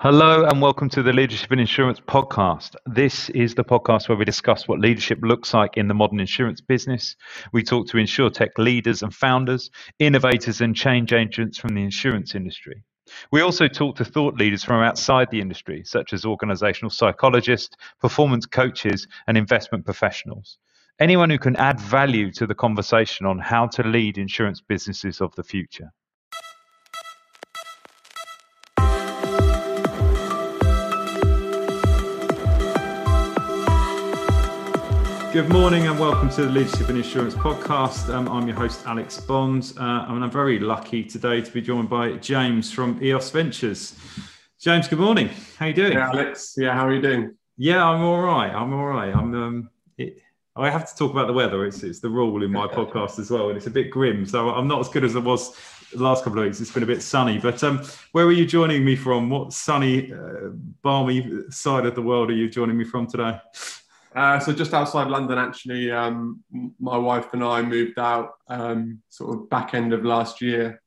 Hello and welcome to the Leadership in Insurance podcast. This is the podcast where we discuss what leadership looks like in the modern insurance business. We talk to insurtech leaders and founders, innovators and change agents from the insurance industry. We also talk to thought leaders from outside the industry, such as organizational psychologists, performance coaches, and investment professionals. Anyone who can add value to the conversation on how to lead insurance businesses of the future. Good morning and welcome to the Leadership and Insurance podcast. Um, I'm your host, Alex Bond, uh, and I'm very lucky today to be joined by James from Eos Ventures. James, good morning. How are you doing? Yeah, Alex. Yeah, how are you doing? Yeah, I'm all right. I'm all right. I'm. Um, it, I have to talk about the weather. It's, it's the rule in my podcast as well, and it's a bit grim. So I'm not as good as I was the last couple of weeks. It's been a bit sunny. But um, where are you joining me from? What sunny, uh, balmy side of the world are you joining me from today? Uh, so just outside London, actually, um, my wife and I moved out um, sort of back end of last year.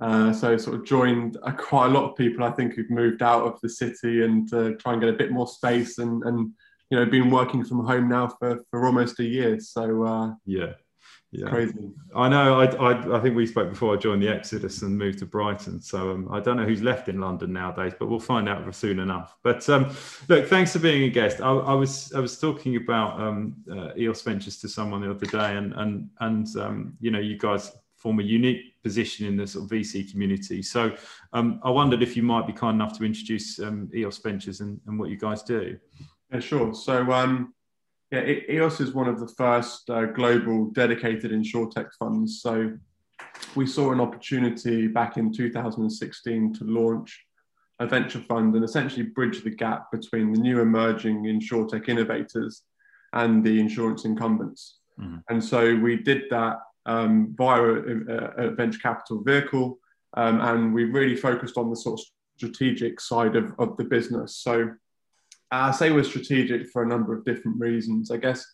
Uh, so sort of joined uh, quite a lot of people, I think, who've moved out of the city and uh, try and get a bit more space and, and you know, been working from home now for, for almost a year. So uh, yeah, yeah. crazy. I know. I, I, I think we spoke before I joined the Exodus and moved to Brighton. So um, I don't know who's left in London nowadays, but we'll find out soon enough. But um, look, thanks for being a guest. I, I was I was talking about um, uh, Eos Ventures to someone the other day, and and and um, you know, you guys form a unique position in the sort of VC community. So um, I wondered if you might be kind enough to introduce um, Eos Ventures and, and what you guys do. Yeah, sure. So um, yeah, Eos is one of the first uh, global dedicated insurtech funds. So we saw an opportunity back in 2016 to launch a venture fund and essentially bridge the gap between the new emerging insurtech innovators and the insurance incumbents. Mm-hmm. And so we did that um, via a, a, venture capital vehicle, um, and we really focused on the sort of strategic side of, of the business. So I say we're strategic for a number of different reasons. I guess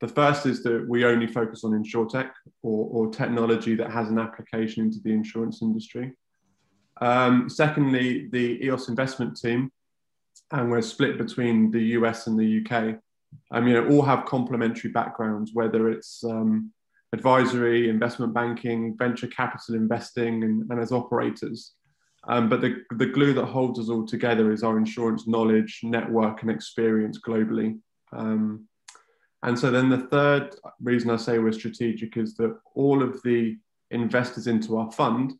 the first is that we only focus on insurtech or, or technology that has an application into the insurance industry. Um, secondly, the Eos investment team, and we're split between the US and the UK. I mean, all have complementary backgrounds, whether it's um, advisory, investment banking, venture capital investing, and, and as operators. Um, but the, the glue that holds us all together is our insurance knowledge, network, and experience globally. Um, and so then the third reason I say we're strategic is that all of the investors into our fund,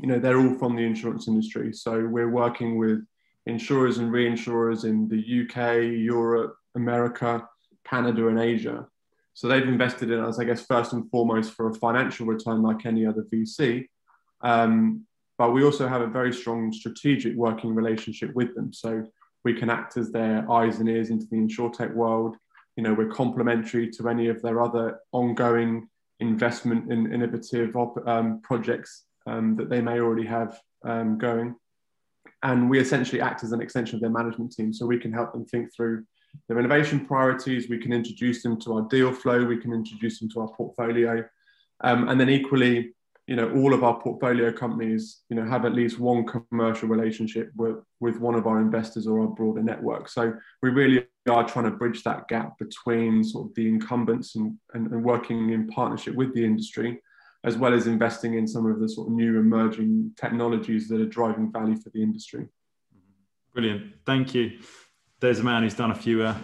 you know, they're all from the insurance industry. So we're working with insurers and reinsurers in the UK, Europe, America, Canada, and Asia. So they've invested in us, I guess, first and foremost for a financial return like any other VC. Um, but we also have a very strong strategic working relationship with them. So we can act as their eyes and ears into the insurtech world. You know, we're complementary to any of their other ongoing investment in innovative um, projects um, that they may already have um, going. And we essentially act as an extension of their management team. So we can help them think through their innovation priorities. We can introduce them to our deal flow. We can introduce them to our portfolio. Um, and then equally, you know all of our portfolio companies you know have at least one commercial relationship with with one of our investors or our broader network. So we really are trying to bridge that gap between sort of the incumbents and, and, and working in partnership with the industry as well as investing in some of the sort of new emerging technologies that are driving value for the industry. Brilliant. Thank you. There's a man who's done a few uh,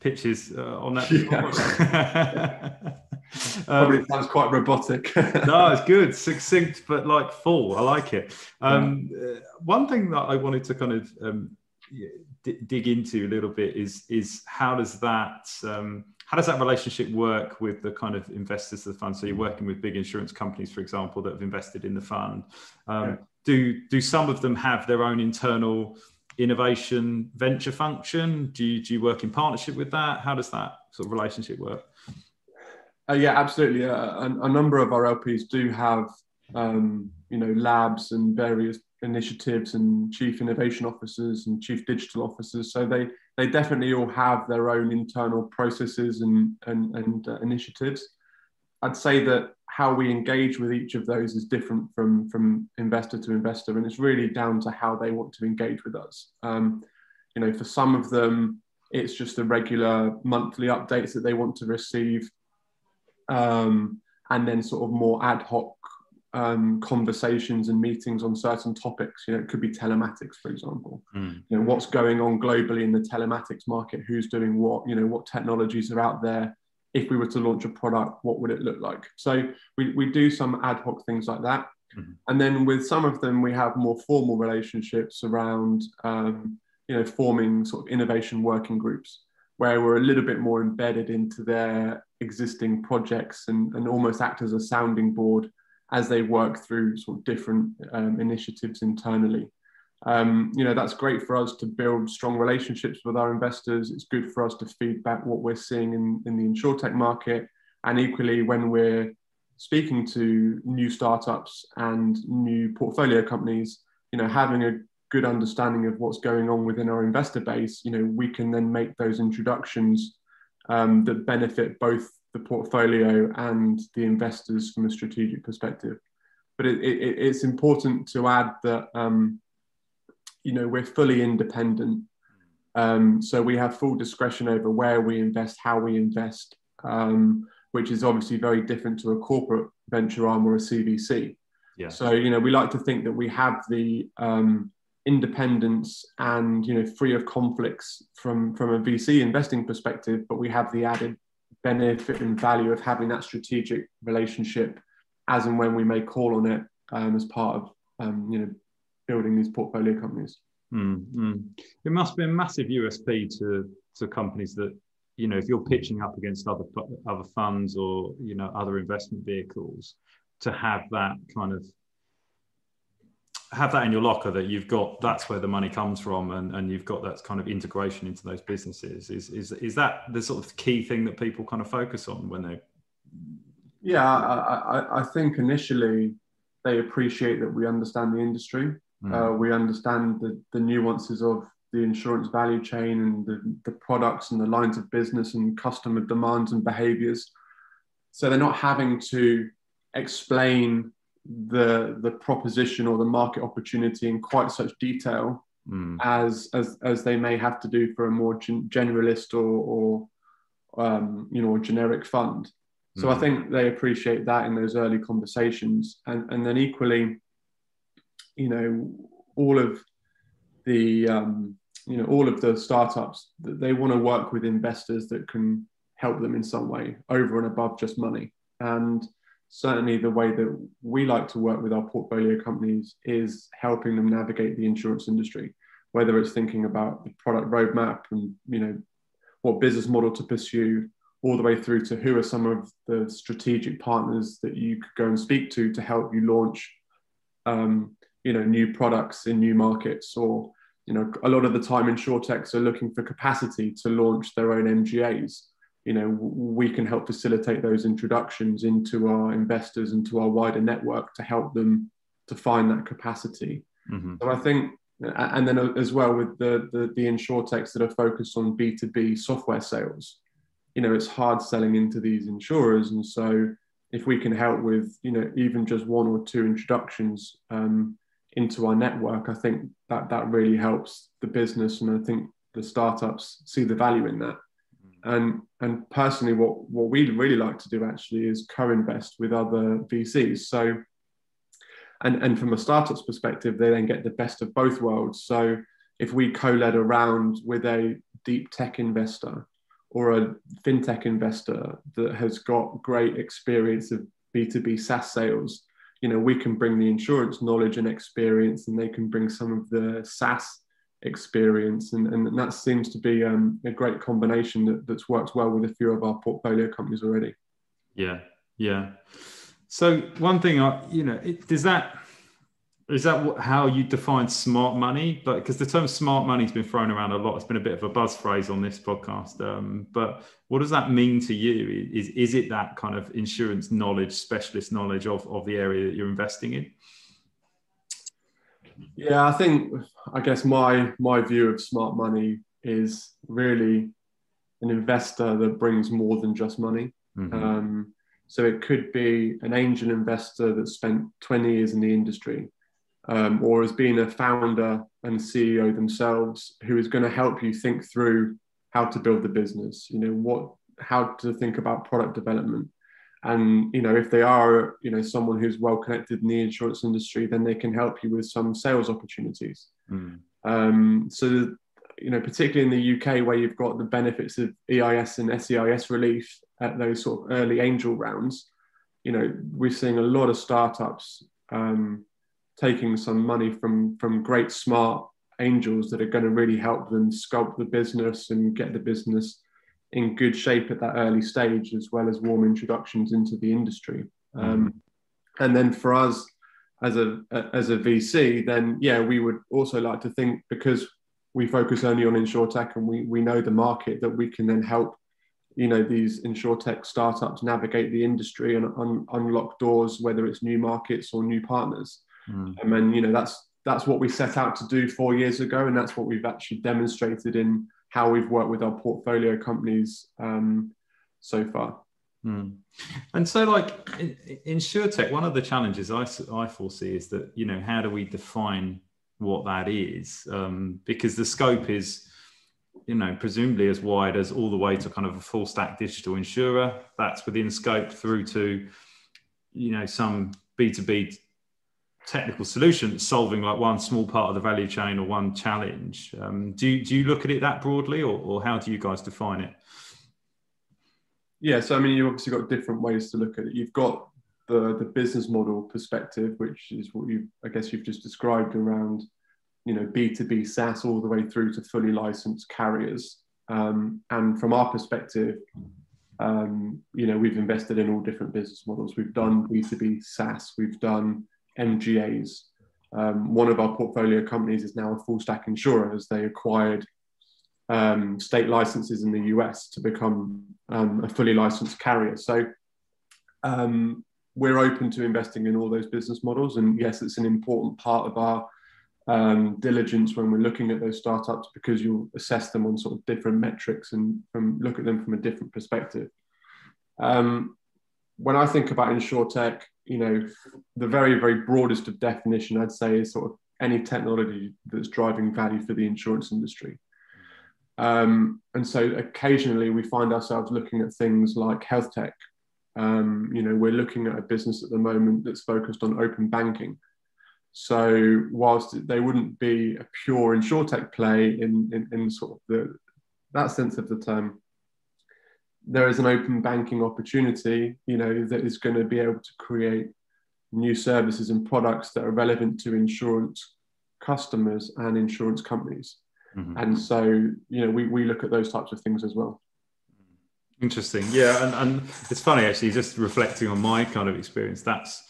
pitches uh, on that. Yeah. Probably um, sounds quite robotic. no, it's good, succinct, but like full. I like it. Um, yeah. uh, one thing that I wanted to kind of um, d- dig into a little bit is is how does that um, how does that relationship work with the kind of investors of the fund? So you're working with big insurance companies, for example, that have invested in the fund. Um, yeah. Do do some of them have their own internal innovation venture function? Do you, do you work in partnership with that? How does that sort of relationship work? Uh, yeah, absolutely. Uh, a, a, number of our LPs do have, um, you know, labs and various initiatives and chief innovation officers and chief digital officers. So they they definitely all have their own internal processes and and, and uh, initiatives. I'd say that how we engage with each of those is different from from investor to investor, and it's really down to how they want to engage with us. Um, you know, for some of them, it's just the regular monthly updates that they want to receive, um, and then sort of more ad hoc um, conversations and meetings on certain topics. You know, it could be telematics, for example. Mm. You know, what's going on globally in the telematics market? Who's doing what? You know, what technologies are out there? If we were to launch a product, what would it look like? So we, we do some ad hoc things like that. Mm-hmm. And then with some of them, we have more formal relationships around, um, you know, forming sort of innovation working groups where we're a little bit more embedded into their existing projects and, and almost act as a sounding board as they work through sort of different um, initiatives internally. Um, you know, that's great for us to build strong relationships with our investors. It's good for us to feedback what we're seeing in, in the insurtech market. And equally, when we're speaking to new startups and new portfolio companies, you know, having a good understanding of what's going on within our investor base, you know, we can then make those introductions um, that benefit both the portfolio and the investors from a strategic perspective. But it, it, it's important to add that um, you know we're fully independent, um, so we have full discretion over where we invest, how we invest, um, which is obviously very different to a corporate venture arm or a CVC. Yeah. So you know we like to think that we have the um, independence and you know free of conflicts from from a VC investing perspective, but we have the added benefit and value of having that strategic relationship as and when we may call on it um, as part of um, you know building these portfolio companies. Mm-hmm. It must be a massive USP to to companies that you know if you're pitching up against other other funds or you know other investment vehicles to have that kind of have that in your locker that you've got that's where the money comes from and, and you've got that kind of integration into those businesses. Is, is is that the sort of key thing that people kind of focus on when they yeah i, I, I think initially they appreciate that we understand the industry. Mm. uh, we understand the, the nuances of the insurance value chain and the, the products and the lines of business and customer demands and behaviors. So they're not having to explain the the proposition or the market opportunity in quite such detail mm. as as as they may have to do for a more gen- generalist or or um, you know a generic fund. So mm. I think they appreciate that in those early conversations, and and then equally, you know, all of the um, you know all of the startups that they want to work with investors that can help them in some way over and above just money and certainly the way that we like to work with our portfolio companies is helping them navigate the insurance industry, whether it's thinking about the product roadmap and you know what business model to pursue, all the way through to who are some of the strategic partners that you could go and speak to to help you launch um, you know new products in new markets or you know a lot of the time insurtechs are looking for capacity to launch their own MGAs you know we can help facilitate those introductions into our investors and to our wider network to help them to find that capacity. Mm-hmm. so i think and then as well with the, the the insurtechs that are focused on b2b software sales you know it's hard selling into these insurers. And so if we can help with you know even just one or two introductions um, into our network i think that that really helps the business. And i think the startups see the value in that and and personally, what what we really like to do actually is co-invest with other VCs. So, and and from a startup's perspective, they then get the best of both worlds. So, if we co-led around with a deep tech investor or a fintech investor that has got great experience of B2B SaaS sales, you know, we can bring the insurance knowledge and experience, and they can bring some of the SaaS experience, and, and that seems to be um, a great combination that, that's worked well with a few of our portfolio companies already. Yeah, yeah. So one thing, I you know, it, does that is that how you define smart money? But because the term smart money has been thrown around a lot, it's been a bit of a buzz phrase on this podcast. Um, but what does that mean to you? Is is it that kind of insurance knowledge, specialist knowledge of of the area that you're investing in? Yeah, I think I guess my my view of smart money is really an investor that brings more than just money. Mm-hmm. Um, So it could be an angel investor that spent 20 years in the industry um, or has been a founder and CEO themselves who is going to help you think through how to build the business, you know, what, how to think about product development. And, you know, if they are, you know, someone who's well connected in the insurance industry, then they can help you with some sales opportunities. Mm. Um, so, you know, particularly in the UK where you've got the benefits of EIS and SEIS relief at those sort of early angel rounds, you know, we're seeing a lot of startups um, taking some money from from great smart angels that are going to really help them sculpt the business and get the business in good shape at that early stage, as well as warm introductions into the industry. Mm-hmm. Um, and then for us as a as a VC, then yeah, we would also like to think because we focus only on insurtech and we we know the market that we can then help you know these insurtech startups navigate the industry and un- unlock doors whether it's new markets or new partners mm. and then you know that's that's what we set out to do four years ago and that's what we've actually demonstrated in how we've worked with our portfolio companies um, so far mm. and so like in, insurtech one of the challenges I, I foresee is that you know how do we define what that is um, because the scope is you know, presumably as wide as all the way to kind of a full stack digital insurer. That's within scope through to, you know, some B2B technical solution solving like one small part of the value chain or one challenge. Um, do, you, do you look at it that broadly or, or how do you guys define it? Yeah, so I mean, you've obviously got different ways to look at it. You've got the, the business model perspective, which is what you, I guess, you've just described around you know B2B SaaS all the way through to fully licensed carriers. Um, and from our perspective, um, you know, we've invested in all different business models. We've done B2B SaaS, we've done MGAs. Um, one of our portfolio companies is now a full stack insurer as they acquired um, state licenses in the US to become um, a fully licensed carrier. So um, we're open to investing in all those business models. And yes, it's an important part of our um, diligence when we're looking at those startups because you'll assess them on sort of different metrics and from look at them from a different perspective. Um, when I think about insurtech, you know, the very, very broadest of definition I'd say is sort of any technology that's driving value for the insurance industry. Um, and so occasionally we find ourselves looking at things like health tech. Um, you know, we're looking at a business at the moment that's focused on open banking. So whilst they wouldn't be a pure insurtech play in, in, in sort of the that sense of the term, there is an open banking opportunity, you know, that is going to be able to create new services and products that are relevant to insurance customers and insurance companies. Mm-hmm. And so, you know, we, we look at those types of things as well. Interesting. Yeah. And, and it's funny actually, just reflecting on my kind of experience, that's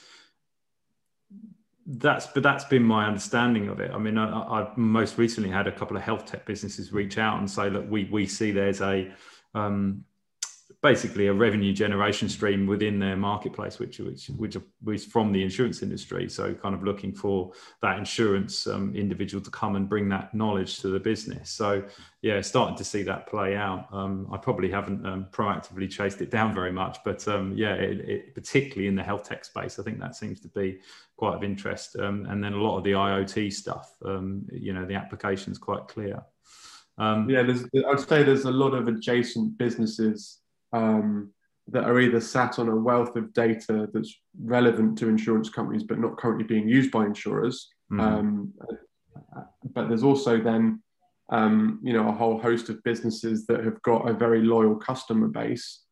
that's but that's been my understanding of it. I mean, I, have most recently had a couple of health tech businesses reach out and say, look, we we see there's a um, basically a revenue generation stream within their marketplace, which which which was from the insurance industry. So kind of looking for that insurance um, individual to come and bring that knowledge to the business. So yeah, starting to see that play out. Um, I probably haven't um, proactively chased it down very much, but um, yeah, it, it, particularly in the health tech space, I think that seems to be quite of interest. Um, and then a lot of the IoT stuff, um, you know, the application is quite clear. yeah, I would say there's a lot of adjacent businesses um, that are either sat on a wealth of data that's relevant to insurance companies but not currently being used by insurers. Mm-hmm. Um, but there's also then um, you know a whole host of businesses that have got a very loyal customer base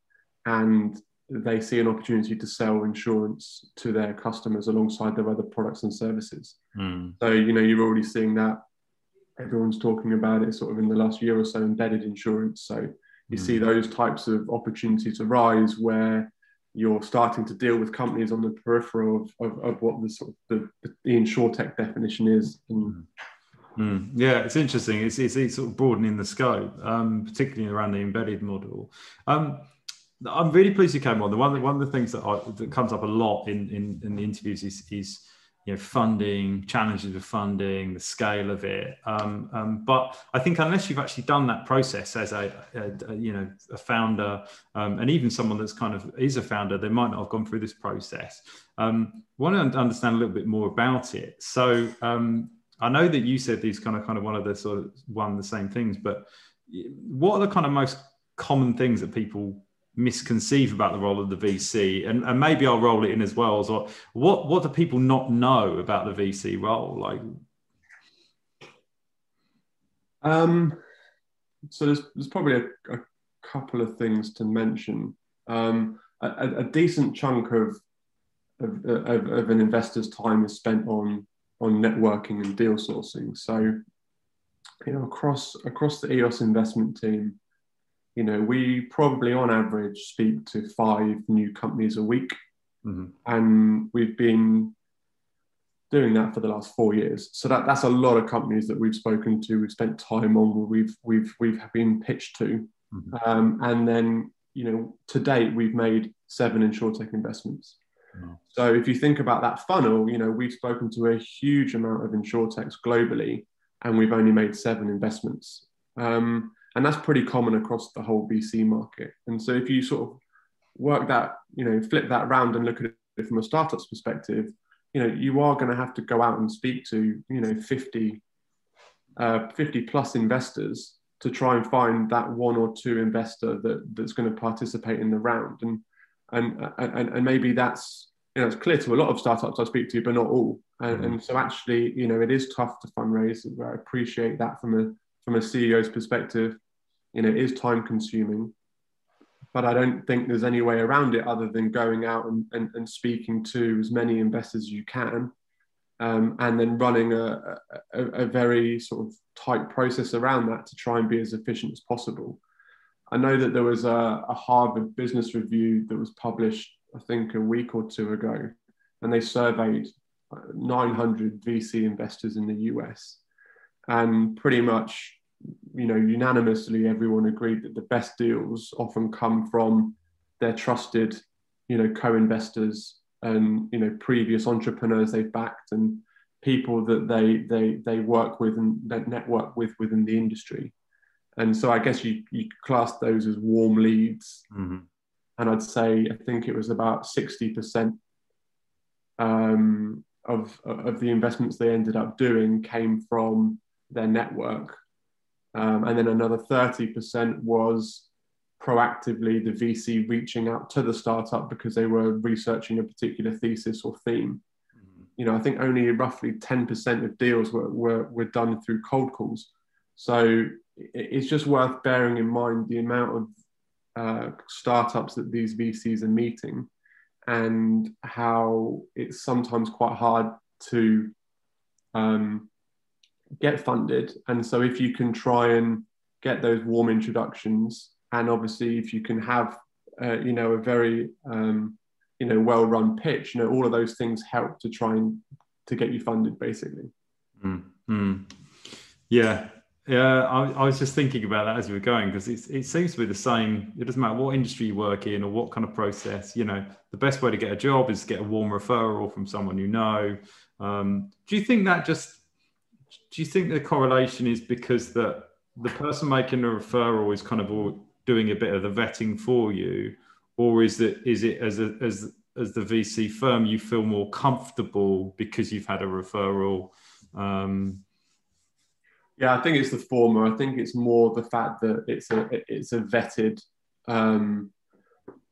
and they see an opportunity to sell insurance to their customers alongside their other products and services. Mm. So you know you're already seeing that everyone's talking about it sort of in the last year or so embedded insurance. So you mm. see those types of opportunities arise where you're starting to deal with companies on the peripheral of, of, of what the sort of the, the insurtech definition is. And, Mm. Yeah, it's interesting. It's, it's, it's, sort of broadening the scope, um, particularly around the embedded model. Um, I'm really pleased you came on. The one, one of the things that, I, that comes up a lot in, in, in the interviews is, is you know, funding, challenges of funding, the scale of it. Um, um, but I think unless you've actually done that process as a, a, a you know a founder, um, and even someone that's kind of is a founder, they might not have gone through this process. Um, want to understand a little bit more about it. So um, I know that you said these kind of kind of one of the sort of one the same things, but what are the kind of most common things that people misconceive about the role of the VC, and, and maybe I'll roll it in as well. So, what what do people not know about the VC role? Like, um, so there's there's probably a, a couple of things to mention. Um, a, a, decent chunk of, of of, of an investor's time is spent on on networking and deal sourcing. So, you know, across across the Eos investment team you know, we probably on average speak to five new companies a week. Mm-hmm. And we've been doing that for the last four years. So that, that's a lot of companies that we've spoken to, we've spent time on, we've we've we've been pitched to. Mm-hmm. Um, and then, you know, to date we've made seven insurtech investments. Mm-hmm. So if you think about that funnel, you know, we've spoken to a huge amount of insurtechs globally, and we've only made seven investments. Um, and that's pretty common across the whole VC market. And so if you sort of work that, you know, flip that round and look at it from a startup's perspective, you know, you are going to have to go out and speak to, you know, 50, uh, 50 plus investors to try and find that one or two investor that that's going to participate in the round. And and and, and maybe that's you know it's clear to a lot of startups I speak to, but not all. And, mm-hmm. and so actually, you know, it is tough to fundraise. I appreciate that from a from a CEO's perspective, you know, it is time consuming. But I don't think there's any way around it other than going out and, and, and speaking to as many investors as you can um, and then running a, a, a, very sort of tight process around that to try and be as efficient as possible. I know that there was a, a, Harvard Business Review that was published, I think, a week or two ago, and they surveyed 900 VC investors in the US and pretty much you know unanimously everyone agreed that the best deals often come from their trusted you know co-investors and you know previous entrepreneurs they've backed and people that they they they work with and that network with within the industry and so i guess you you class those as warm leads mm-hmm. and i'd say i think it was about 60% um, of of the investments they ended up doing came from their network. Um, and then another 30% was proactively the VC reaching out to the startup because they were researching a particular thesis or theme. Mm-hmm. You know, I think only roughly 10% of deals were, were, were done through cold calls. So it's just worth bearing in mind the amount of uh, startups that these VCs are meeting and how it's sometimes quite hard to um, get funded. And so if you can try and get those warm introductions, and obviously if you can have, uh, you know, a very, um, you know, well-run pitch, you know, all of those things help to try and to get you funded, basically. Mm-hmm. Yeah, yeah, I, I, was just thinking about that as we were going because it seems to be the same. It doesn't matter what industry you work in or what kind of process. You know, the best way to get a job is to get a warm referral from someone you know. Um, do you think that just do you think the correlation is because that the person making the referral is kind of all doing a bit of the vetting for you, or is it is it as a, as as the VC firm you feel more comfortable because you've had a referral? Um, yeah, I think it's the former. I think it's more the fact that it's a it's a vetted um,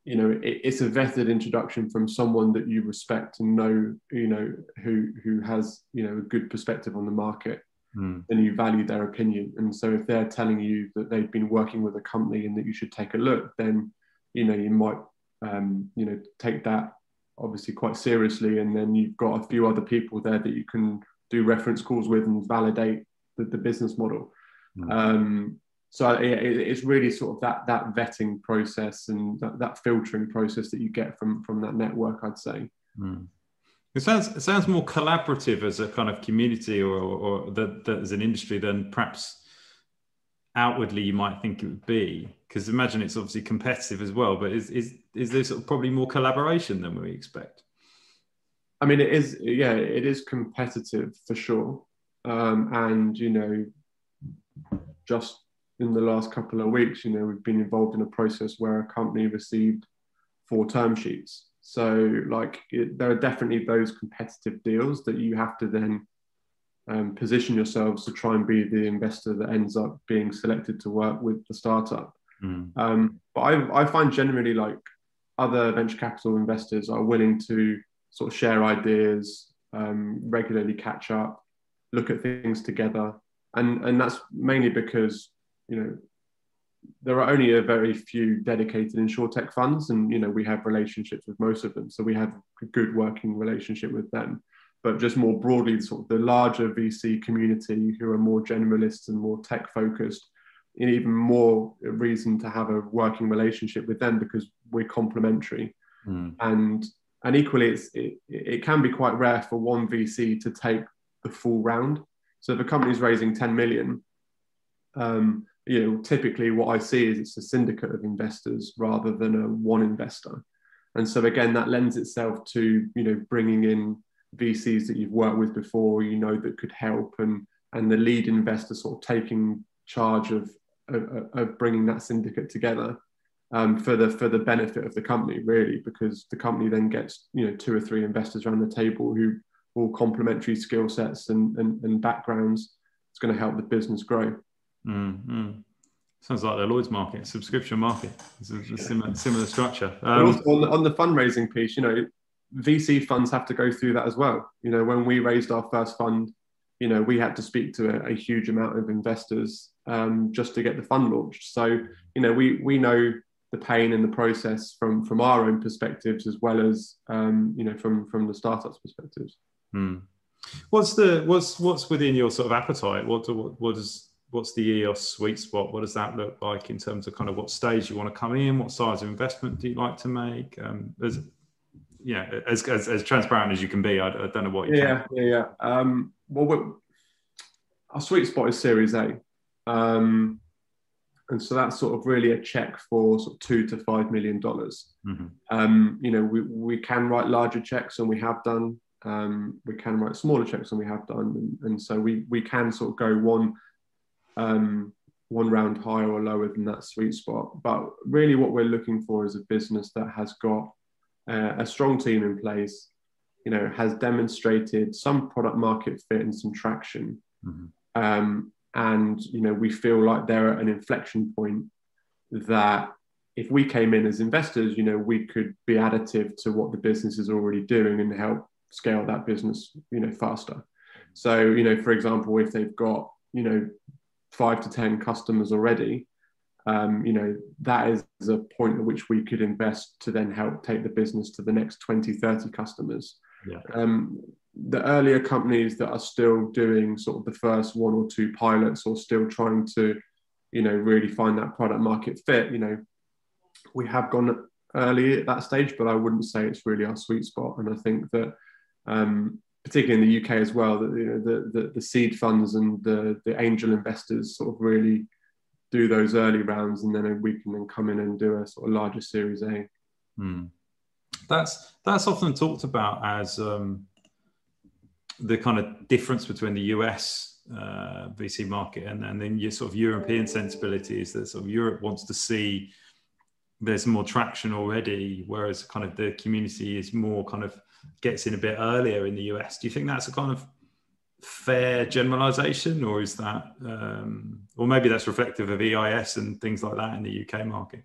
you know it, it's a vetted introduction from someone that you respect and know you know who who has you know a good perspective on the market mm. and you value their opinion and so if they're telling you that they've been working with a company and that you should take a look then you know you might um, you know take that obviously quite seriously and then you've got a few other people there that you can do reference calls with and validate the, the business model mm. um, so it, it's really sort of that that vetting process and that, that, filtering process that you get from from that network i'd say mm. It sounds it sounds more collaborative as a kind of community or or that, that as an industry than perhaps outwardly you might think it would be because imagine it's obviously competitive as well but is is is there sort of probably more collaboration than we expect I mean, it is, yeah, it is competitive for sure. Um, and, you know, just in the last couple of weeks, you know, we've been involved in a process where a company received four term sheets. So, like, it, there are definitely those competitive deals that you have to then um, position yourselves to try and be the investor that ends up being selected to work with the startup. Mm. Um, but I, I find generally like other venture capital investors are willing to sort of share ideas, um, regularly catch up, look at things together, and and that's mainly because you know there are only a very few dedicated insurtech funds, and you know we have relationships with most of them, so we have a good working relationship with them. But just more broadly, sort of the larger VC community who are more generalists and more tech focused, even more reason to have a working relationship with them because we're complementary. Mm. And and equally, it's, it, it can be quite rare for one VC to take the full round. So if a company's raising 10 million, um, you know, typically what I see is it's a syndicate of investors rather than a one investor. And so again, that lends itself to, you know, bringing in VCs that you've worked with before, you know, that could help and, and the lead investor sort of taking charge of, of, of bringing that syndicate together um, for the for the benefit of the company, really, because the company then gets you know two or three investors around the table who all complementary skill sets and, and, and backgrounds. It's going to help the business grow. Mm-hmm. Sounds like the Lloyd's market, subscription market. It's a, similar, similar structure. Um, also on the, on the fundraising piece, you know, VC funds have to go through that as well. You know, when we raised our first fund, you know, we had to speak to a, a huge amount of investors um, just to get the fund launched. So, you know, we we know the pain in the process from from our own perspectives as well as um, you know from from the startups perspectives. Hmm. What's the what's what's within your sort of appetite? What do, what, what is what's the Eos sweet spot? What does that look like in terms of kind of what stage you want to come in? What size of investment do you like to make? Um, as yeah, as, as, as transparent as you can be. I, I don't know what. yeah, yeah, yeah. Um, well, our sweet spot is Series A. Um, and so that's sort of really a check for sort of two to five million dollars. Mm-hmm. Um, you know, we, we can write larger checks, and we have done. Um, we can write smaller checks, and we have done, and, and so we we can sort of go one um, one round higher or lower than that sweet spot. But really, what we're looking for is a business that has got uh, a strong team in place. You know, has demonstrated some product market fit and some traction. Mm-hmm. Um, and you know we feel like they're at an inflection point that if we came in as investors you know we could be additive to what the business is already doing and help scale that business you know faster so you know for example if they've got you know five to ten customers already um, you know that is a point at which we could invest to then help take the business to the next 20 30 customers yeah. um, the earlier companies that are still doing sort of the first one or two pilots or still trying to, you know, really find that product market fit, you know, we have gone early at that stage, but I wouldn't say it's really our sweet spot. And I think that, um, particularly in the UK as well, that you know the, the, the seed funds and the the angel investors sort of really do those early rounds, and then we can then come in and do a sort of larger Series A. Hmm. That's that's often talked about as um, the kind of difference between the US uh, VC market and, and then your sort of European sensibility is that sort of Europe wants to see there's more traction already, whereas kind of the community is more kind of gets in a bit earlier in the US. Do you think that's a kind of fair generalization, or is that, um, or maybe that's reflective of EIS and things like that in the UK market?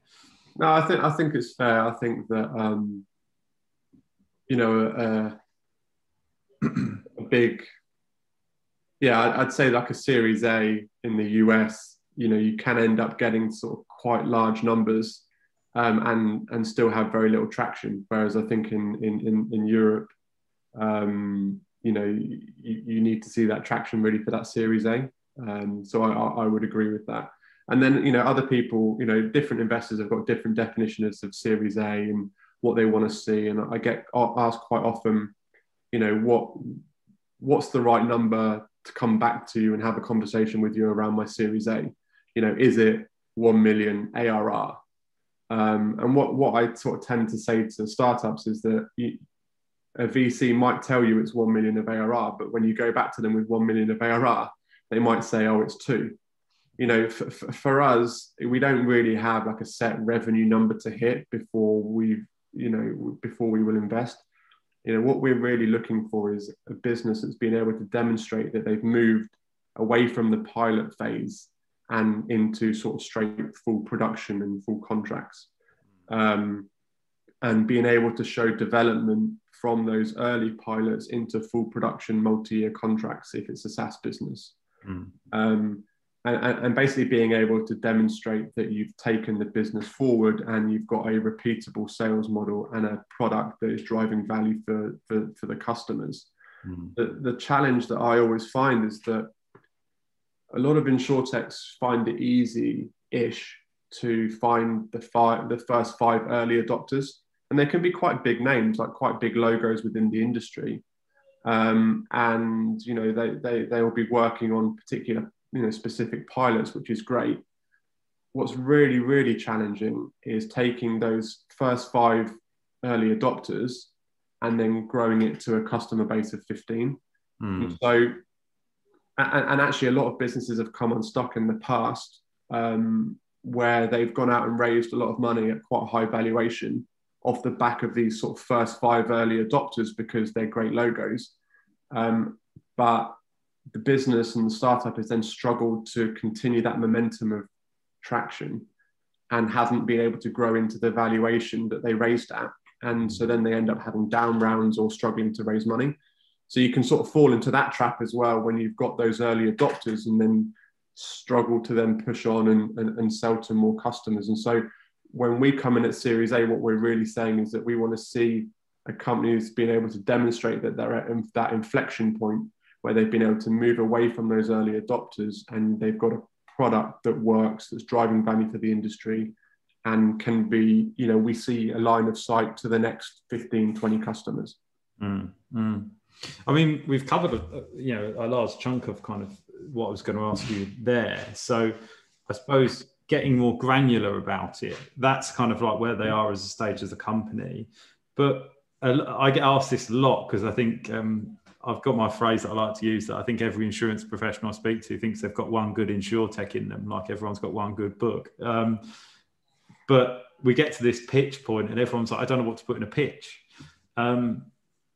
No, I think I think it's fair. I think that um, you know. Uh, a big, yeah, I'd say like a Series A in the US. You know, you can end up getting sort of quite large numbers, um, and and still have very little traction. Whereas I think in in in, in Europe, um, you know, you, you, need to see that traction really for that Series A. Um, so I, I would agree with that. And then you know, other people, you know, different investors have got different definitions of Series A and what they want to see. And I get asked quite often, you know what what's the right number to come back to you and have a conversation with you around my series a you know is it 1 million arr um, and what what i sort of tend to say to startups is that you, a VC might tell you it's 1 million of ARR, but when you go back to them with 1 million of ARR, they might say, oh, it's two. You know, for, for us, we don't really have like a set revenue number to hit before we, you know, before we will invest. You know, what we're really looking for is a business that's been able to demonstrate that they've moved away from the pilot phase and into sort of straight full production and full contracts. Um, and being able to show development from those early pilots into full production multi-year contracts if it's a SaaS business. Mm. Um, and, and, basically being able to demonstrate that you've taken the business forward and you've got a repeatable sales model and a product that is driving value for, for, for the customers. Mm. The, the challenge that I always find is that a lot of insurtechs find it easy-ish to find the five, the first five early adopters, and they can be quite big names, like quite big logos within the industry. Um, and you know they, they they will be working on particular you know specific pilots, which is great. What's really really challenging is taking those first five early adopters and then growing it to a customer base of 15. Mm. So and, and, actually a lot of businesses have come unstuck in the past um, where they've gone out and raised a lot of money at quite a high valuation off the back of these sort of first five early adopters because they're great logos. Um, but the business and the startup has then struggled to continue that momentum of traction and hasn't been able to grow into the valuation that they raised at. And so then they end up having down rounds or struggling to raise money. So you can sort of fall into that trap as well when you've got those early adopters and then struggle to then push on and, and, and sell to more customers. And so when we come in at Series A, what we're really saying is that we want to see a company who's been able to demonstrate that they're at that inflection point where they've been able to move away from those early adopters and they've got a product that works, that's driving value for the industry and can be, you know, we see a line of sight to the next 15, 20 customers. Mm, mm. I mean, we've covered a, you know a large chunk of kind of what I was going to ask you there. So I suppose getting more granular about it, that's kind of like where they are as a stage as a company. But I get asked this a lot because I think um, I've got my phrase that I like to use that I think every insurance professional I speak to thinks they've got one good tech in them, like everyone's got one good book. Um, but we get to this pitch point and everyone's like, I don't know what to put in a pitch. Um,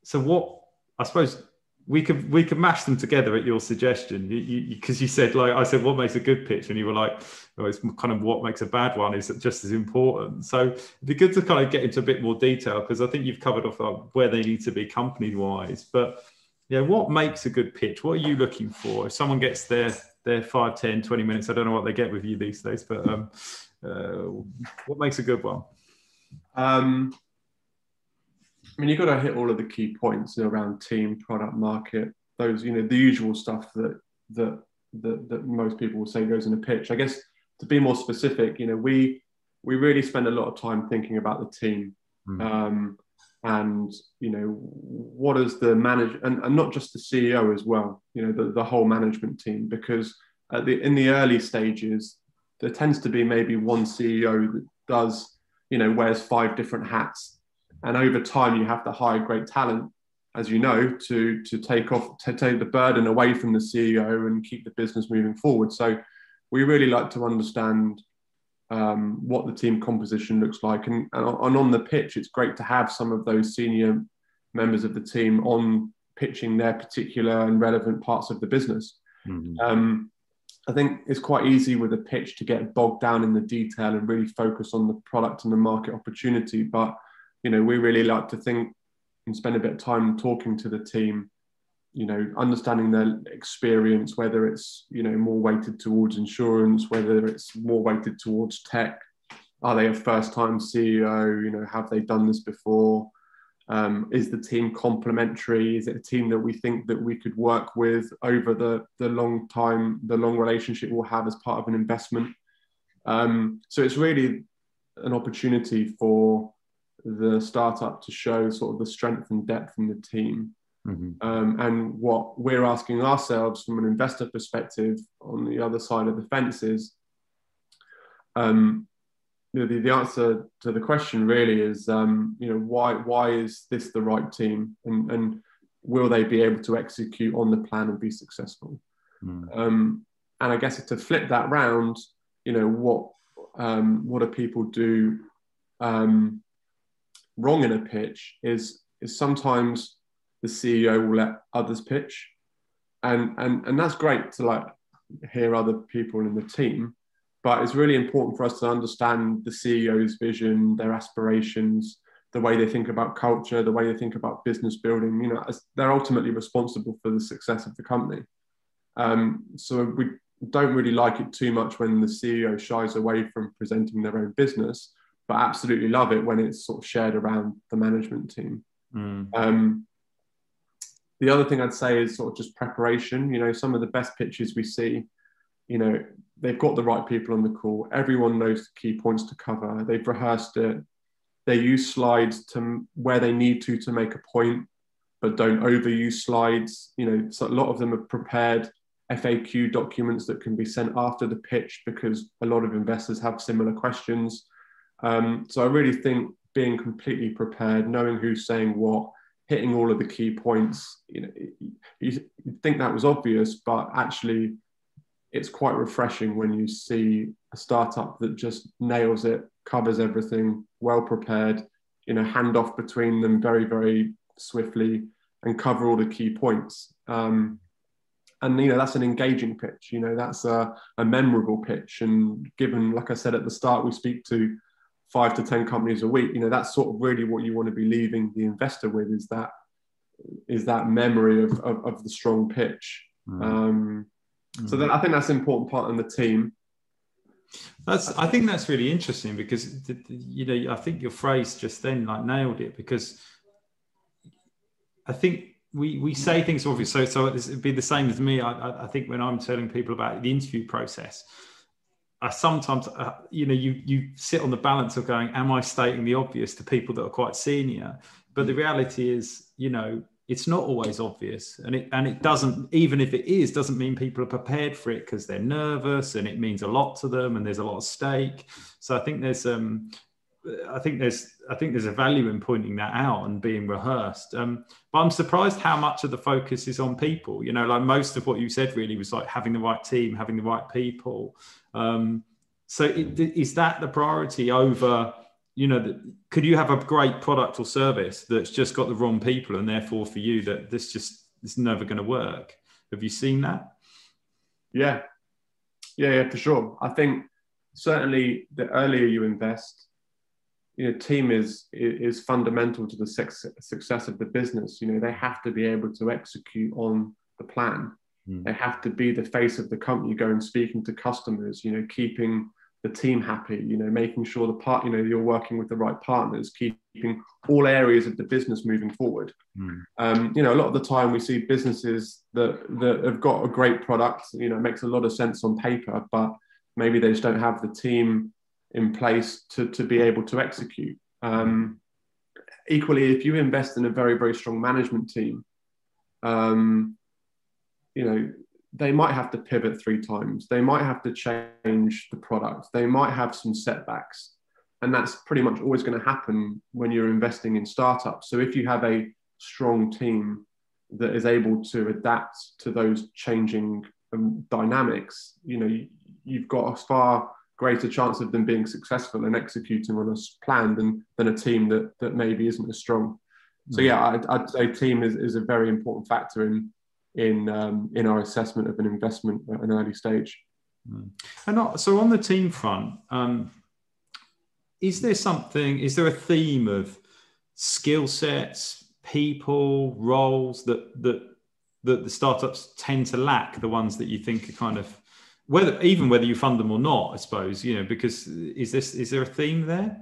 so what I suppose we could we could mash them together at your suggestion. Because you, you, you, said like I said what makes a good pitch? And you were like it's kind of what makes a bad one is just as important. So it'd be good to kind of get into a bit more detail because I think you've covered off like, where they need to be company wise but yeah what makes a good pitch? What are you looking for? If someone gets their their 5 10 20 minutes I don't know what they get with you these days but um, uh, what makes a good one? Um, I mean, you've got to hit all of the key points around team, product, market, those, you know, the usual stuff that that that, that most people will say goes in a pitch. I guess to be more specific, you know, we we really spend a lot of time thinking about the team. Mm. Um, and you know what is the manager and, and not just the ceo as well you know the, the whole management team because at the, in the early stages there tends to be maybe one ceo that does you know wears five different hats and over time, you have to hire great talent, as you know, to to take off to take the burden away from the CEO and keep the business moving forward. So we really like to understand um, what the team composition looks like, and, and on the pitch, it's great to have some of those senior members of the team on pitching their particular and relevant parts of the business. Mm-hmm. Um, I think it's quite easy with a pitch to get bogged down in the detail and really focus on the product and the market opportunity. But you know, we really like to think and spend a bit of time talking to the team, you know, understanding their experience, whether it's, you know, more weighted towards insurance, whether it's more weighted towards tech. Are they a first time CEO? You know, have they done this before? Um, is the team complementary? Is it a team that we think that we could work with over the, the long time, the long relationship we'll have as part of an investment? Um, so it's really an opportunity for the startup to show sort of the strength and depth in the team. Mm-hmm. Um, and what we're asking ourselves from an investor perspective on the other side of the fence is um, you know, the, the answer to the question really is, um, you know, why why is this the right team, and and will they be able to execute on the plan and be successful? Mm. Um, and I guess to flip that round, you know, what um, what do people do um, wrong in a pitch is is sometimes the CEO will let others pitch, and and and that's great to like hear other people in the team, but it's really important for us to understand the CEO's vision, their aspirations, the way they think about culture, the way they think about business building. You know, they're ultimately responsible for the success of the company. Um, so we don't really like it too much when the CEO shies away from presenting their own business, but absolutely love it when it's sort of shared around the management team. Mm. Um, the other thing I'd say is sort of just preparation. You know, some of the best pitches we see, you know, they've got the right people on the call. Everyone knows the key points to cover. They've rehearsed it. They use slides to where they need to to make a point, but don't overuse slides. You know, so a lot of them are prepared FAQ documents that can be sent after the pitch because a lot of investors have similar questions. Um, so I really think being completely prepared, knowing who's saying what, hitting all of the key points, you know, you think that was obvious, but actually it's quite refreshing when you see a startup that just nails it, covers everything, well prepared, you know, hand off between them very, very swiftly and cover all the key points. Um, and you know that's an engaging pitch you know that's a, a memorable pitch and given like i said at the start we speak to five to ten companies a week you know that's sort of really what you want to be leaving the investor with is that is that memory of, of, of the strong pitch mm. Um, mm. so then i think that's an important part in the team that's i think that's really interesting because you know i think your phrase just then like nailed it because i think we we say things obviously So so it'd be the same as me. I, I think when I'm telling people about the interview process, I sometimes uh, you know you you sit on the balance of going, am I stating the obvious to people that are quite senior? But the reality is, you know, it's not always obvious, and it and it doesn't even if it is doesn't mean people are prepared for it because they're nervous and it means a lot to them and there's a lot of stake. So I think there's um I think there's I think there's a value in pointing that out and being rehearsed. Um, but I'm surprised how much of the focus is on people. You know, like most of what you said really was like having the right team, having the right people. Um, so it, is that the priority over? You know, the, could you have a great product or service that's just got the wrong people, and therefore for you that this just is never going to work? Have you seen that? Yeah, yeah, yeah, for sure. I think certainly the earlier you invest you know, team is is fundamental to the success of the business. You know, they have to be able to execute on the plan. Mm. They have to be the face of the company, going speaking to customers. You know, keeping the team happy. You know, making sure the part. You know, you're working with the right partners, keeping all areas of the business moving forward. Mm. Um, you know, a lot of the time we see businesses that that have got a great product. You know, makes a lot of sense on paper, but maybe they just don't have the team in place to, to be able to execute. Um, equally, if you invest in a very, very strong management team, um, you know, they might have to pivot three times. They might have to change the product. They might have some setbacks. And that's pretty much always going to happen when you're investing in startups. So if you have a strong team that is able to adapt to those changing um, dynamics, you know, you, you've got a far greater chance of them being successful and executing on a plan than, than a team that, that maybe isn't as strong. So yeah, I'd, I'd say team is, is a very important factor in in um, in our assessment of an investment at an early stage. Mm. And so on the team front, um, is there something? Is there a theme of skill sets, people, roles that that that the startups tend to lack? The ones that you think are kind of whether even whether you fund them or not, I suppose, you know, because is this is there a theme there?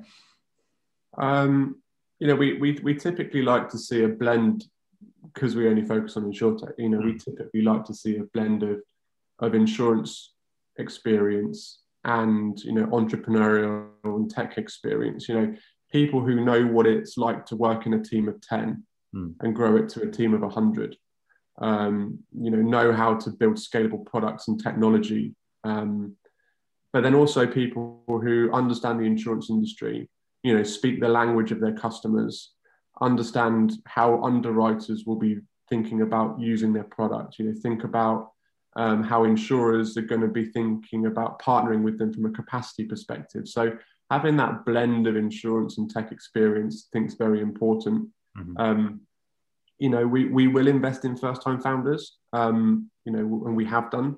Um, you know, we, we we typically like to see a blend because we only focus on insurtech. You know, we hmm. typically like to see a blend of of insurance experience and you know entrepreneurial and tech experience. You know, people who know what it's like to work in a team of ten mm. and grow it to a team of hundred um, you know, know how to build scalable products and technology um, but then also people who understand the insurance industry, you know, speak the language of their customers, understand how underwriters will be thinking about using their product. You know, think about um, how insurers are going to be thinking about partnering with them from a capacity perspective. So having that blend of insurance and tech experience, I think is very important. Mm-hmm. Um, you know, we, we will invest in first time founders, um, you know, and we have done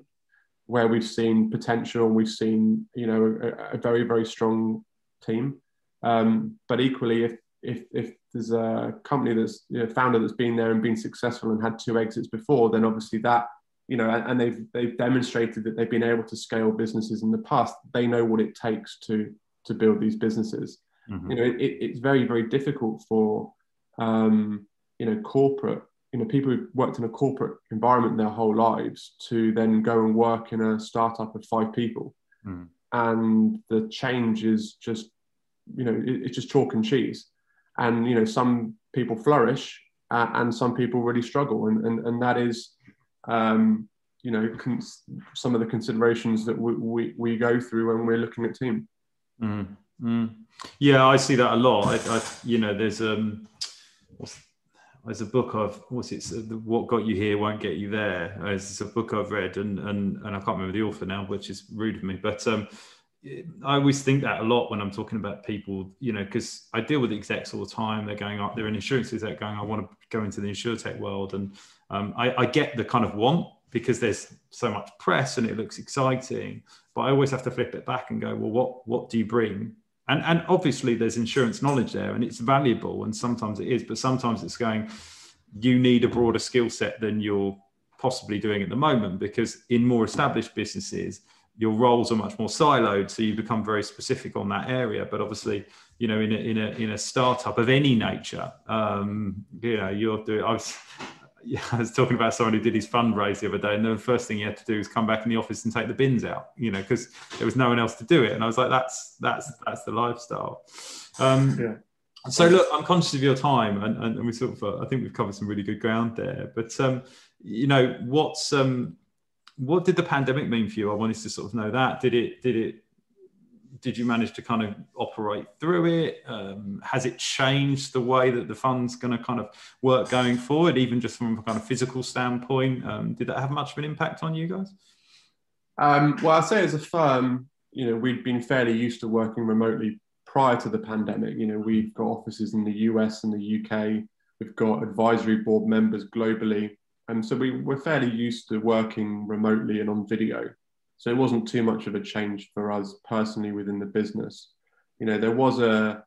where we've seen potential and we've seen, you know, a, a very, very strong team. Um, but equally, if, if, if there's a company that's you know, founder that's been there and been successful and had two exits before, then obviously that, you know, and they've, they've demonstrated that they've been able to scale businesses in the past. They know what it takes to, to build these businesses. Mm-hmm. You know, it, it's very, very difficult for, um, you know corporate you know people who've worked in a corporate environment their whole lives to then go and work in a startup of five people mm. and the change is just you know it, it's just chalk and cheese and you know some people flourish uh, and some people really struggle and and, and that is um, you know cons- some of the considerations that we, we, we, go through when we're looking at team mm. Mm. yeah i see that a lot I, I you know there's um what's there's a book of what's it what got you here won't get you there it's a book i've read and and and i can't remember the author now which is rude of me but um i always think that a lot when i'm talking about people you know because i deal with execs all the time. They're going up they're in insurance exec going i want to go into the insurtech world and um, I, I get the kind of want because there's so much press and it looks exciting but i always have to flip it back and go well what what do you bring and and obviously there's insurance knowledge there and it's valuable and sometimes it is but sometimes it's going you need a broader skill set than you're possibly doing at the moment because in more established businesses your roles are much more siloed. So you become very specific on that area. But obviously you know in a in a, in a startup of any nature um you know you're doing i was I was talking about someone who did his fundraise the other day, and the first thing he had to do was come back in the office and take the bins out, you know, because there was no one else to do it. And I was like, that's that's that's the lifestyle. Um, yeah. So look, I'm conscious of your time, and, and, and we sort of, uh, I think we've covered some really good ground there. But um, you know, what's um, what did the pandemic mean for you? I wanted to sort of know that. Did it did it did you manage to kind of operate through it? Um, has it changed the way that the fund's going to kind of work going forward, even just from a kind of physical standpoint? Um, did that have much of an impact on you guys? Um, well, I'd say as a firm, you know, we'd been fairly used to working remotely prior to the pandemic. You know, we've got offices in the US and the UK. We've got advisory board members globally. And so we, we're fairly used to working remotely and on video. So it wasn't too much of a change for us personally within the business. You know, there was a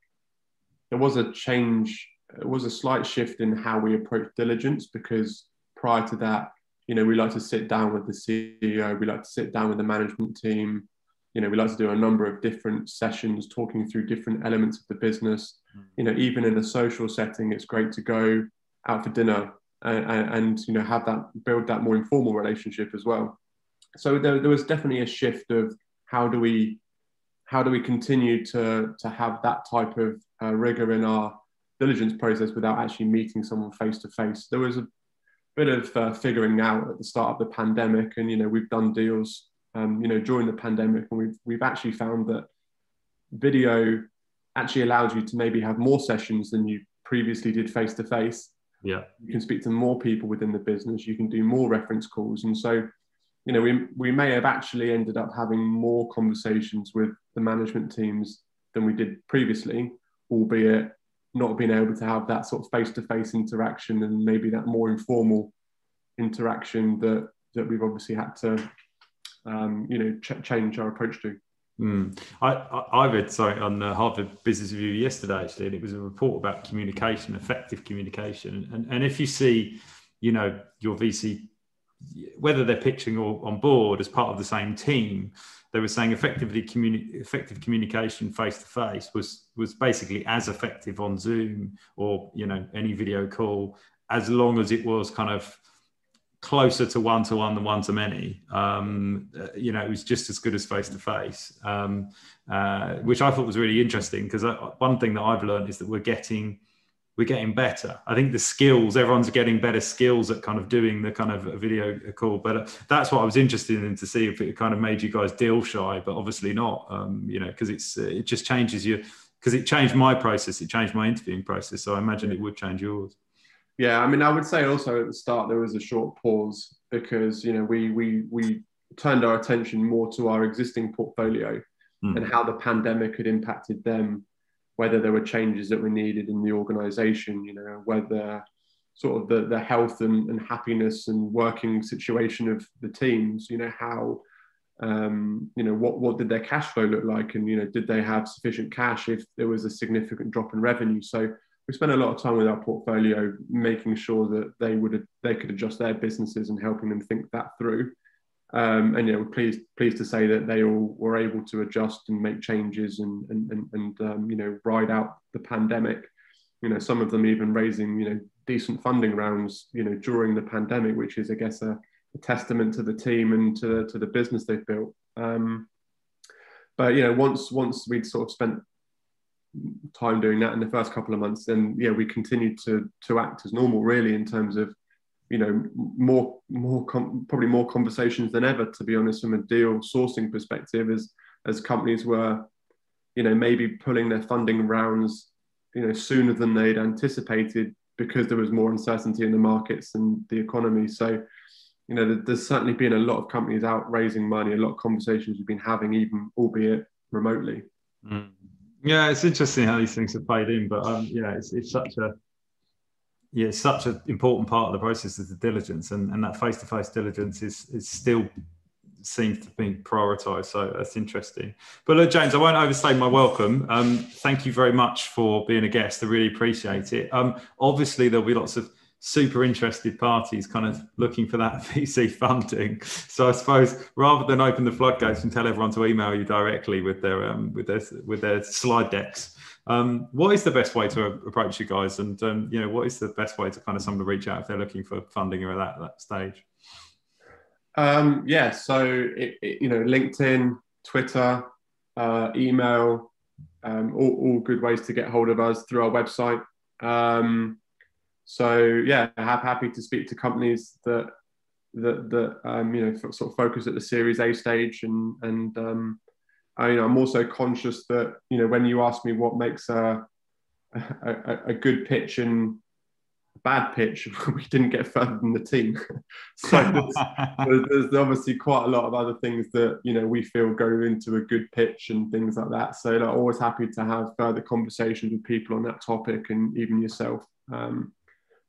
there was a change, it was a slight shift in how we approach diligence because prior to that, you know, we like to sit down with the CEO, we like to sit down with the management team. You know, we like to do a number of different sessions talking through different elements of the business. Mm. You know, even in a social setting, it's great to go out for dinner and, and, and you know have that build that more informal relationship as well so there, there was definitely a shift of how do we how do we continue to to have that type of uh, rigor in our diligence process without actually meeting someone face to face there was a bit of uh, figuring out at the start of the pandemic and you know we've done deals um, you know during the pandemic and we've we've actually found that video actually allows you to maybe have more sessions than you previously did face to face yeah. You can speak to more people within the business. You can do more reference calls. And so you know, we, we may have actually ended up having more conversations with the management teams than we did previously, albeit not being able to have that sort of face-to-face interaction and maybe that more informal interaction that that we've obviously had to, um, you know, ch- change our approach to. Mm. I, I, read sorry on the Harvard Business Review yesterday actually, and it was a report about communication, effective communication, and and if you see, you know, your VC whether they're pitching or on board as part of the same team, they were saying effectively communi- effective communication face to face was was basically as effective on Zoom or you know any video call as long as it was kind of closer to one to one than one to many. Um, uh, you know, it was just as good as face to face, which I thought was really interesting because uh, one thing that I've learned is that we're getting we're getting better. I think the skills, everyone's getting better skills at kind of doing the kind of video call. But uh, that's what I was interested in to see if it kind of made you guys deal shy, but obviously not. Um, you know, because it's uh, it just changes you because it changed my process, it changed my interviewing process. So I imagine it would change yours. Yeah, I mean, I would say also at the start there was a short pause because you know we we we turned our attention more to our existing portfolio mm. and how the pandemic had impacted them whether there were changes that were needed in the organization, you know, whether sort of the, the health and, and happiness and working situation of the teams, you know, how, um, you know, what, what did their cash flow look like? And, you know, did they have sufficient cash if there was a significant drop in revenue? So we spent a lot of time with our portfolio making sure that they would, they could adjust their businesses and helping them think that through. Um, and you know, pleased pleased to say that they all were able to adjust and make changes and and and, and um, you know ride out the pandemic. You know, some of them even raising you know decent funding rounds you know during the pandemic, which is I guess a, a testament to the team and to to the business they've built. Um, but you know, once once we'd sort of spent time doing that in the first couple of months, then yeah, we continued to to act as normal, really, in terms of you know more more probably more conversations than ever to be honest from a deal sourcing perspective as as companies were you know maybe pulling their funding rounds you know sooner than they'd anticipated because there was more uncertainty in the markets and the economy so you know there's certainly been a lot of companies out raising money a lot of conversations we've been having even albeit remotely mm. yeah it's interesting how these things have played in but um, yeah it's, it's such a yeah, it's such an important part of the process is the diligence, and, and that face to face diligence is is still seems to be prioritized. So that's interesting. But look, James, I won't overstay my welcome. Um, thank you very much for being a guest. I really appreciate it. Um, obviously, there'll be lots of super interested parties kind of looking for that VC funding. So I suppose rather than open the floodgates and tell everyone to email you directly with their um, with their with their slide decks, um, what is the best way to approach you guys? And um, you know, what is the best way to kind of someone to reach out if they're looking for funding or at that, that stage? Um, yeah, so it, it, you know, LinkedIn, Twitter, uh, email, um, all, all, good ways to get hold of us through our website. Um, so yeah, I'm happy to speak to companies that that that um, you know sort of focus at the Series A stage and and um, I, you know, I'm also conscious that you know when you ask me what makes a a, a good pitch and a bad pitch, we didn't get further than the team. so there's, there's, obviously quite a lot of other things that you know we feel go into a good pitch and things like that. So like, always happy to have further conversations with people on that topic and even yourself. Um,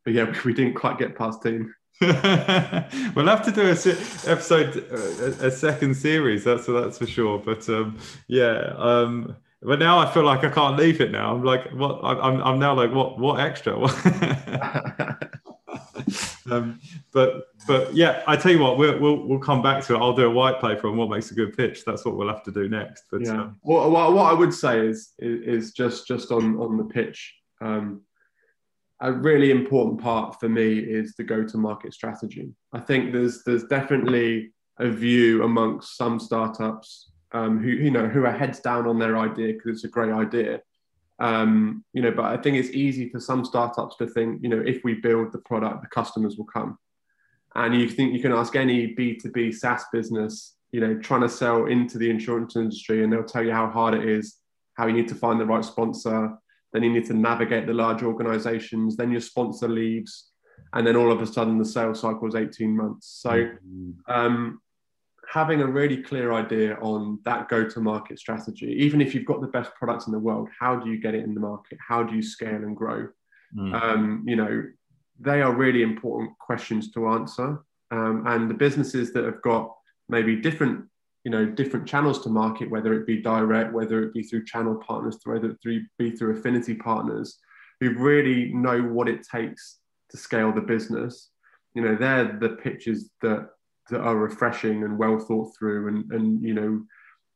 but yeah, we didn't quite get past team. we'll have to do a episode, a, a, second series. That's that's for sure. But um, yeah, um, but now I feel like I can't leave it. Now I'm like, what? I'm I'm now like, what? What extra? um, but but yeah, I tell you what, we'll, we'll we'll come back to it. I'll do a white paper on what makes a good pitch. That's what we'll have to do next. But yeah, um, what, what I would say is, is, is just just on on the pitch. Um, a really important part for me is the go-to-market strategy. I think there's there's definitely a view amongst some startups um, who you know who are heads down on their idea because it's a great idea. Um, you know, but I think it's easy for some startups to think, you know, if we build the product, the customers will come. And you think you can ask any B2B SaaS business, you know, trying to sell into the insurance industry, and they'll tell you how hard it is, how you need to find the right sponsor, then you need to navigate the large organizations, then your sponsor leaves, and then all of a sudden the sales cycle is 18 months. So, mm-hmm. um, having a really clear idea on that go to market strategy, even if you've got the best products in the world, how do you get it in the market? How do you scale and grow? Mm. Um, you know, they are really important questions to answer. Um, and the businesses that have got maybe different you know different channels to market whether it be direct whether it be through channel partners whether it be through affinity partners who really know what it takes to scale the business. You know they're the pitches that that are refreshing and well thought through and and you know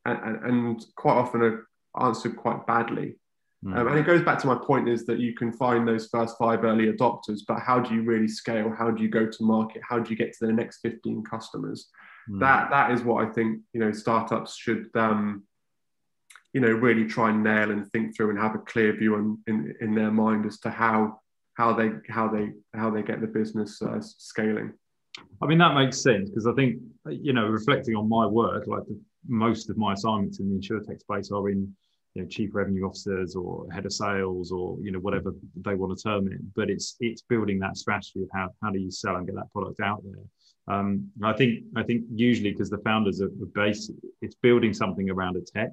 and, and quite often are answered quite badly. Mm. um, and it goes back to my point is that you can find those first five early adopters but how do you really scale? How do you go to market? How do you get to the next 15 customers mm. that that is what I think you know startups should um, you know, really try and nail and think through and have a clear view on, in in their mind as to how how they how they how they get the business uh, scaling. I mean that makes sense because I think you know reflecting on my work, like the, most of my assignments in the insurtech space are in you know, chief revenue officers or head of sales or you know whatever they want to term it. But it's it's building that strategy of how how do you sell and get that product out there. Um, I think I think usually because the founders are based, it's building something around a tech,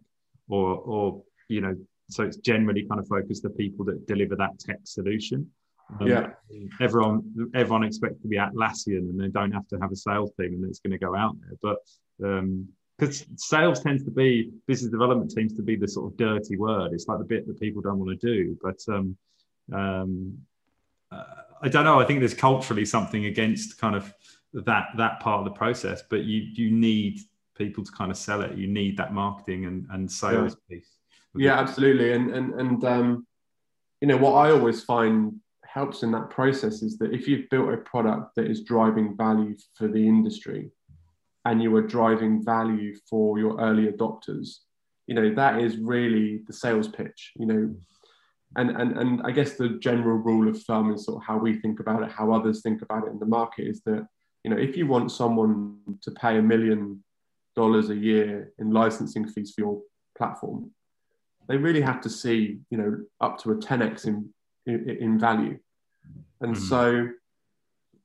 or or you know, so it's generally kind of focused the people that deliver that tech solution. Um, yeah. Everyone everyone expects to be Atlassian and they don't have to have a sales team and it's going to go out there. But because um, sales tends to be business development seems to be the sort of dirty word. It's like the bit that people don't want to do. But um, um, uh, I don't know. I think there's culturally something against kind of that that part of the process but you you need people to kind of sell it. You need that marketing and, and sales yeah. piece. Yeah absolutely. And and and um you know what i always find helps in that process is that if you've built a product that is driving value for the industry and you are driving value for your early adopters you know that is really the sales pitch you know. And and and i guess the general rule of thumb is sort of how we think about it how others think about it in the market is that you know, if you want someone to pay a million dollars a year in licensing fees for your platform, they really have to see, you know, up to a 10x in in, in value. And mm-hmm. so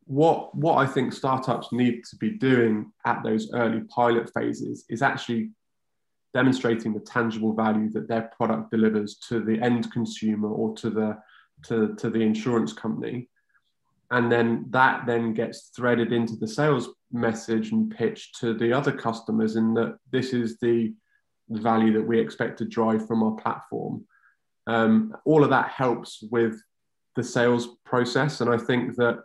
what what I think startups need to be doing at those early pilot phases is actually demonstrating the tangible value that their product delivers to the end consumer or to the to, to the insurance company and then that then gets threaded into the sales message and pitch to the other customers in that this is the value that we expect to drive from our platform. Um, all of that helps with the sales process. And i think that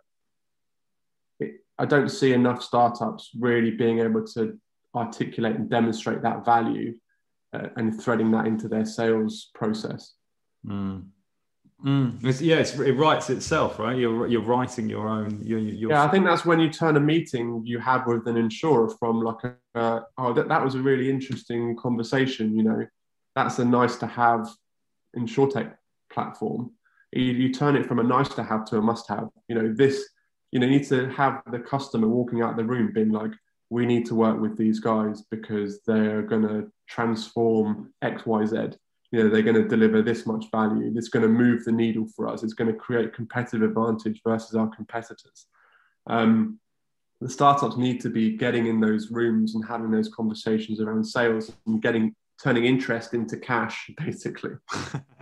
it, i don't see enough startups really being able to articulate and demonstrate that value uh, and threading that into their sales process. Mm. Mm. It's, yeah, it's, it writes itself, right? You're you're writing your own. You're, you're... Yeah, I think that's when you turn a meeting you have with an insurer from like a uh, oh that, that was a really interesting conversation. You know, that's a nice to have insurtech platform. You, you turn it from a nice to have to a must have. You know, this you know you need to have the customer walking out the room being like, we need to work with these guys because they're going to transform X Y Z you know they're going to deliver this much value. It's going to move the needle for us. It's going to create competitive advantage versus our competitors. Um, the startups need to be getting in those rooms and having those conversations around sales and getting turning interest into cash basically.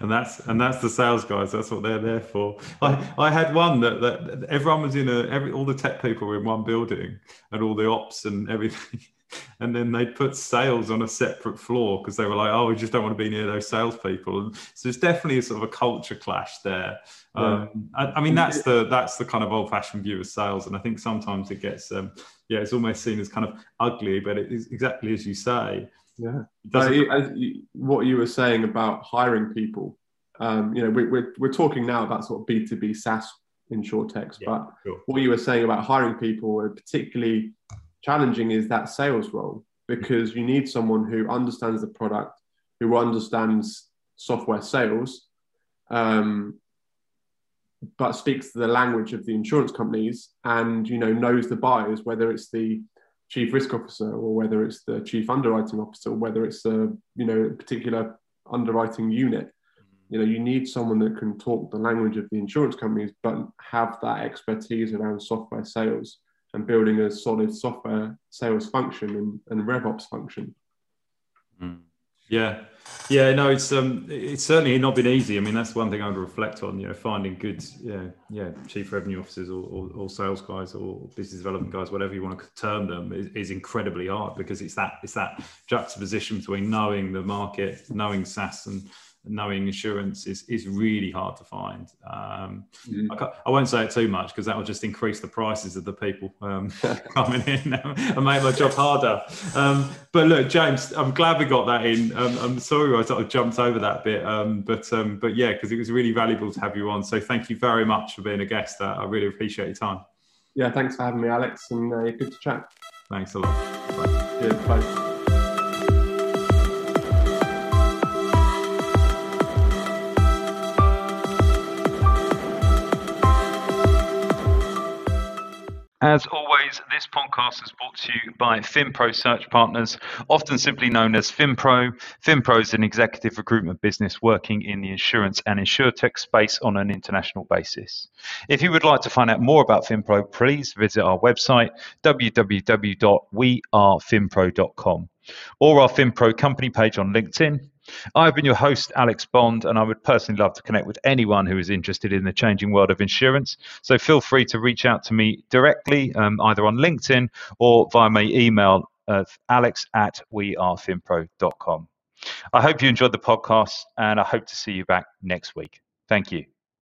And that's and that's the sales guys. That's what they're there for. I i had one that, that everyone was in a every all the tech people were in one building and all the ops and everything and then they put sales on a separate floor because they were like, "Oh, we just don't want to be near those salespeople." And so it's definitely a sort of a culture clash there. Yeah. Um, I, I, mean, that's the that's the kind of old-fashioned view of sales, and I think sometimes it gets, um, yeah, it's almost seen as kind of ugly, but it is exactly as you say. Yeah, uh, you, what you were saying about hiring people, um, you know, we, we're we're talking now about sort of B two B SaaS insurtechs, yeah, but sure. what you were saying about hiring people, particularly challenging is that sales role because you need someone who understands the product, who understands software sales, um, but speaks the language of the insurance companies and you know knows the buyers, whether it's the chief risk officer or whether it's the chief underwriting officer, whether it's a you know particular underwriting unit. You know, you need someone that can talk the language of the insurance companies, but have that expertise around software sales and building a solid software sales function and, and RevOps function. Mm. Yeah, yeah, no, it's um, it's certainly not been easy. I mean, that's one thing I would reflect on. You know, finding good, yeah, yeah, chief revenue officers or, or, or, sales guys or business development guys, whatever you want to term them, is, is incredibly hard because it's that it's that juxtaposition between knowing the market, knowing SaaS and knowing insurance is, is really hard to find. Um, mm. I, I, won't say it too much because that will just increase the prices of the people um, coming in and make my job harder. Um, but look, James, I'm glad we got that in. Um, I'm sorry I sort of jumped over that bit, um, but um, but yeah, because it was really valuable to have you on. So thank you very much for being a guest. Uh, I really appreciate your time. Yeah, thanks for having me, Alex, and uh, good to chat. Thanks a lot. Bye. Yeah, bye. As always, this podcast is brought to you by FinPro Search Partners, often simply known as FinPro. FinPro is an executive recruitment business working in the insurance and insurtech space on an international basis. If you would like to find out more about FinPro, please visit our website www.wearefinpro.com or our FinPro company page on LinkedIn. I've been your host, Alex Bond, and I would personally love to connect with anyone who is interested in the changing world of insurance. So feel free to reach out to me directly, um, either on LinkedIn or via my email at alex at wearefinpro.com. I hope you enjoyed the podcast, and I hope to see you back next week. Thank you.